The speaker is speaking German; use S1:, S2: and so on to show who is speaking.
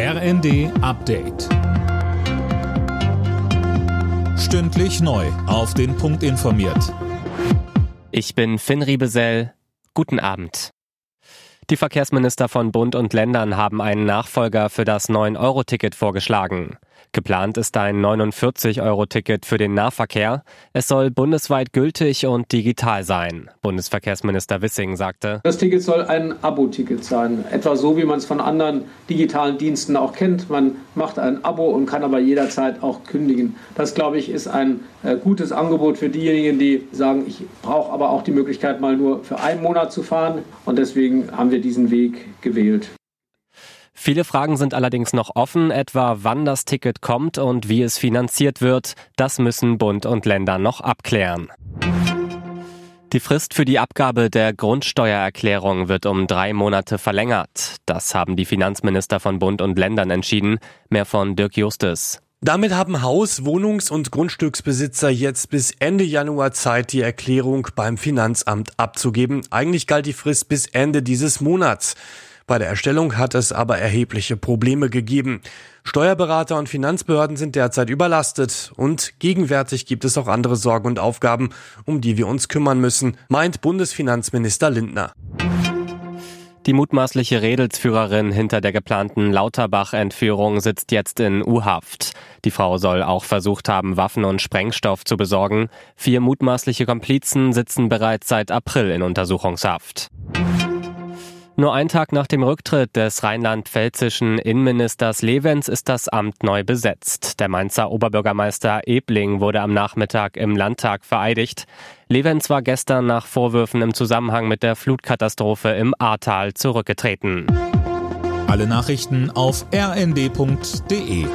S1: RND Update. Stündlich neu. Auf den Punkt informiert.
S2: Ich bin Finn Riebesell. Guten Abend. Die Verkehrsminister von Bund und Ländern haben einen Nachfolger für das 9-Euro-Ticket vorgeschlagen. Geplant ist ein 49-Euro-Ticket für den Nahverkehr. Es soll bundesweit gültig und digital sein. Bundesverkehrsminister Wissing sagte,
S3: Das Ticket soll ein Abo-Ticket sein. Etwa so, wie man es von anderen digitalen Diensten auch kennt. Man macht ein Abo und kann aber jederzeit auch kündigen. Das, glaube ich, ist ein äh, gutes Angebot für diejenigen, die sagen, ich brauche aber auch die Möglichkeit, mal nur für einen Monat zu fahren. Und deswegen haben wir diesen Weg gewählt.
S2: Viele Fragen sind allerdings noch offen, etwa wann das Ticket kommt und wie es finanziert wird. Das müssen Bund und Länder noch abklären. Die Frist für die Abgabe der Grundsteuererklärung wird um drei Monate verlängert. Das haben die Finanzminister von Bund und Ländern entschieden. Mehr von Dirk Justus.
S4: Damit haben Haus-, Wohnungs- und Grundstücksbesitzer jetzt bis Ende Januar Zeit, die Erklärung beim Finanzamt abzugeben. Eigentlich galt die Frist bis Ende dieses Monats. Bei der Erstellung hat es aber erhebliche Probleme gegeben. Steuerberater und Finanzbehörden sind derzeit überlastet und gegenwärtig gibt es auch andere Sorgen und Aufgaben, um die wir uns kümmern müssen, meint Bundesfinanzminister Lindner.
S2: Die mutmaßliche Redelsführerin hinter der geplanten Lauterbach-Entführung sitzt jetzt in U-Haft. Die Frau soll auch versucht haben, Waffen und Sprengstoff zu besorgen. Vier mutmaßliche Komplizen sitzen bereits seit April in Untersuchungshaft. Nur ein Tag nach dem Rücktritt des rheinland-pfälzischen Innenministers Levens ist das Amt neu besetzt. Der Mainzer Oberbürgermeister Ebling wurde am Nachmittag im Landtag vereidigt. Levens war gestern nach Vorwürfen im Zusammenhang mit der Flutkatastrophe im Ahrtal zurückgetreten.
S1: Alle Nachrichten auf rnd.de